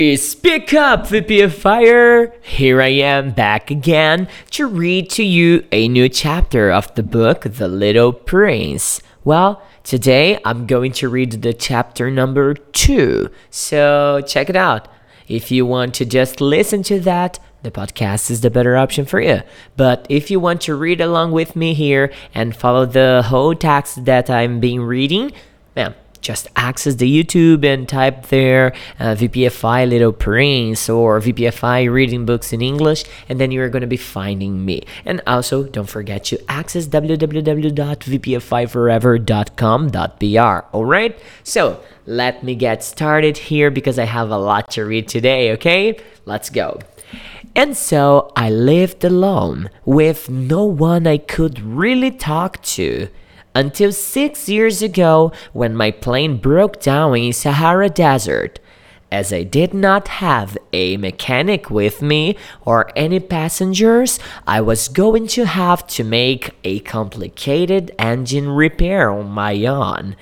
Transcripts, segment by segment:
Speak up, VPFire! Here I am back again to read to you a new chapter of the book The Little Prince. Well, today I'm going to read the chapter number two, so check it out. If you want to just listen to that, the podcast is the better option for you. But if you want to read along with me here and follow the whole text that I'm being reading, just access the YouTube and type there uh, VPFI Little Prince or VPFI reading books in English, and then you're going to be finding me. And also, don't forget to access www.vpfiforever.com.br. All right? So, let me get started here because I have a lot to read today, okay? Let's go. And so I lived alone with no one I could really talk to until six years ago when my plane broke down in Sahara Desert. As I did not have a mechanic with me or any passengers, I was going to have to make a complicated engine repair on my own.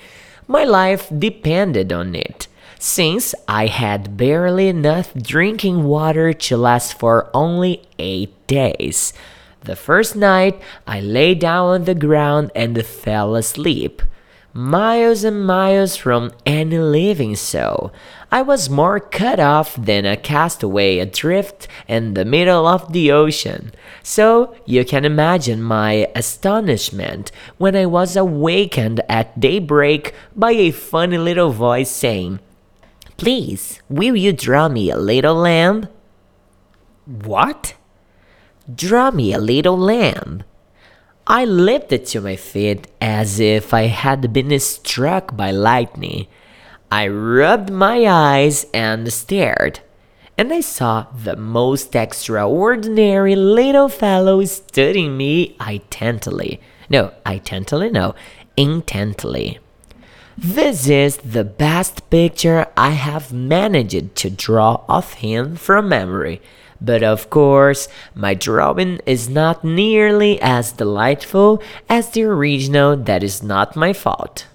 My life depended on it, since I had barely enough drinking water to last for only eight days. The first night, I lay down on the ground and fell asleep. Miles and miles from any living soul. I was more cut off than a castaway adrift in the middle of the ocean. So you can imagine my astonishment when I was awakened at daybreak by a funny little voice saying, Please, will you draw me a little lamb? What? Draw me a little lamb. I lifted to my feet as if I had been struck by lightning. I rubbed my eyes and stared, and I saw the most extraordinary little fellow studying me intently. No, intently, no, intently. This is the best picture I have managed to draw of him from memory. But of course, my drawing is not nearly as delightful as the original, that is not my fault.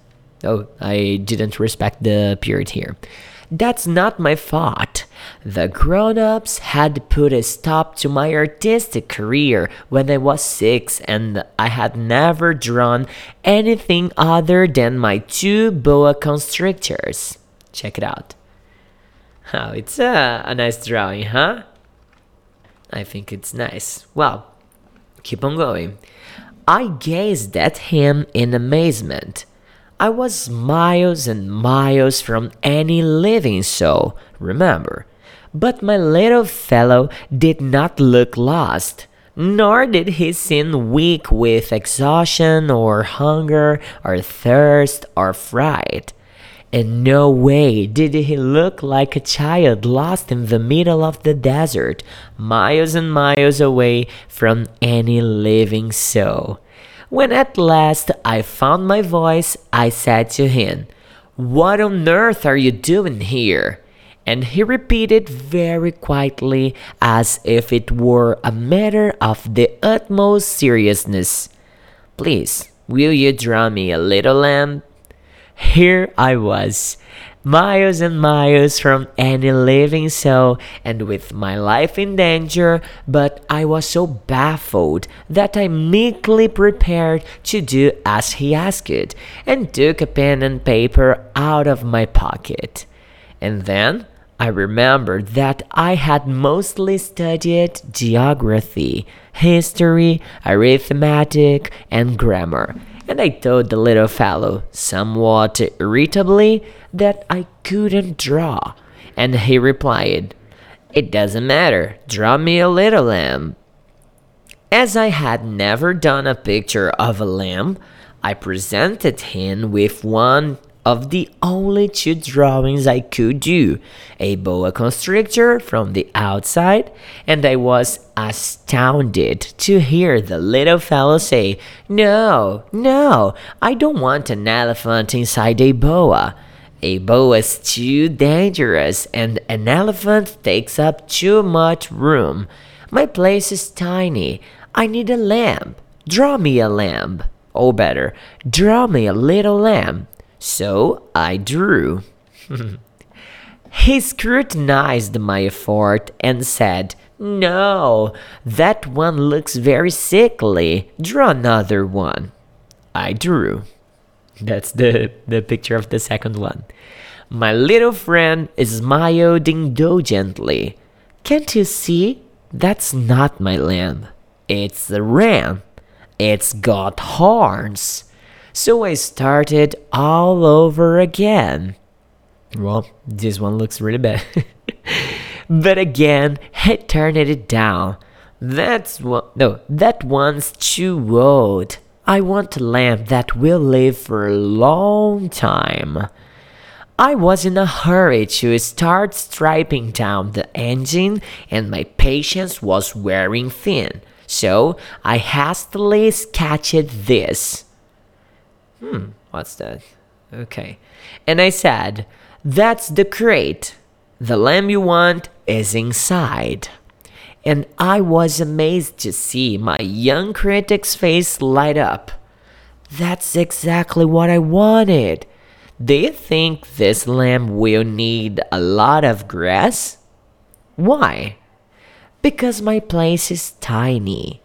Oh, I didn't respect the period here. That's not my fault. The grown ups had put a stop to my artistic career when I was six, and I had never drawn anything other than my two boa constrictors. Check it out. Oh, it's a, a nice drawing, huh? I think it's nice. Well, keep on going. I gazed at him in amazement. I was miles and miles from any living soul, remember. But my little fellow did not look lost, nor did he seem weak with exhaustion or hunger or thirst or fright. In no way did he look like a child lost in the middle of the desert, miles and miles away from any living soul. When at last I found my voice, I said to him, What on earth are you doing here? And he repeated very quietly, as if it were a matter of the utmost seriousness, Please, will you draw me a little lamb? Here I was, miles and miles from any living soul and with my life in danger, but I was so baffled that I meekly prepared to do as he asked and took a pen and paper out of my pocket. And then I remembered that I had mostly studied geography, history, arithmetic, and grammar and I told the little fellow, somewhat irritably, that I couldn't draw. And he replied, It doesn't matter, draw me a little lamb. As I had never done a picture of a lamb, I presented him with one of the only two drawings I could do a boa constrictor from the outside, and I was astounded to hear the little fellow say, No, no, I don't want an elephant inside a boa. A boa is too dangerous, and an elephant takes up too much room. My place is tiny. I need a lamb. Draw me a lamb. Or better, draw me a little lamb. So I drew. He scrutinized my effort and said, No, that one looks very sickly. Draw another one. I drew. That's the, the picture of the second one. My little friend smiled indulgently. Can't you see? That's not my lamb. It's a ram. It's got horns. So I started all over again. Well, this one looks really bad. but again, I turned it down. That's what, no, that one's too old. I want a lamp that will live for a long time. I was in a hurry to start striping down the engine, and my patience was wearing thin. So I hastily sketched this. Hmm, what's that? Okay. And I said, That's the crate. The lamb you want is inside. And I was amazed to see my young critic's face light up. That's exactly what I wanted. Do you think this lamb will need a lot of grass? Why? Because my place is tiny.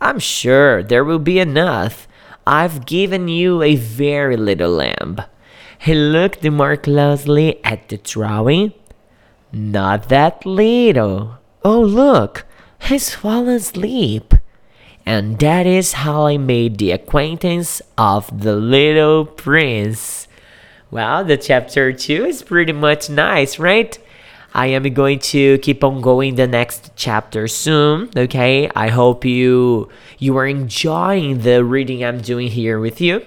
I'm sure there will be enough. I've given you a very little lamb. He looked more closely at the drawing. Not that little. Oh, look, he's fallen asleep. And that is how I made the acquaintance of the little prince. Well, the chapter 2 is pretty much nice, right? I am going to keep on going the next chapter soon, okay? I hope you you are enjoying the reading I'm doing here with you.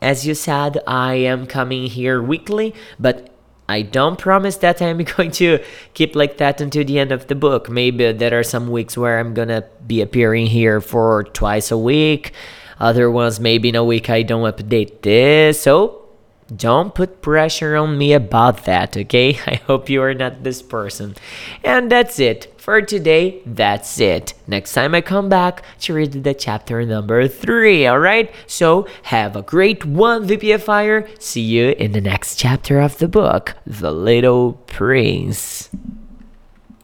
As you said, I am coming here weekly, but I don't promise that I'm going to keep like that until the end of the book. Maybe there are some weeks where I'm gonna be appearing here for twice a week. Other ones, maybe in a week I don't update this. So don't put pressure on me about that, okay? I hope you are not this person. And that's it. For today, that's it. Next time I come back to read the chapter number 3, alright? So, have a great one, VPFire. See you in the next chapter of the book, The Little Prince.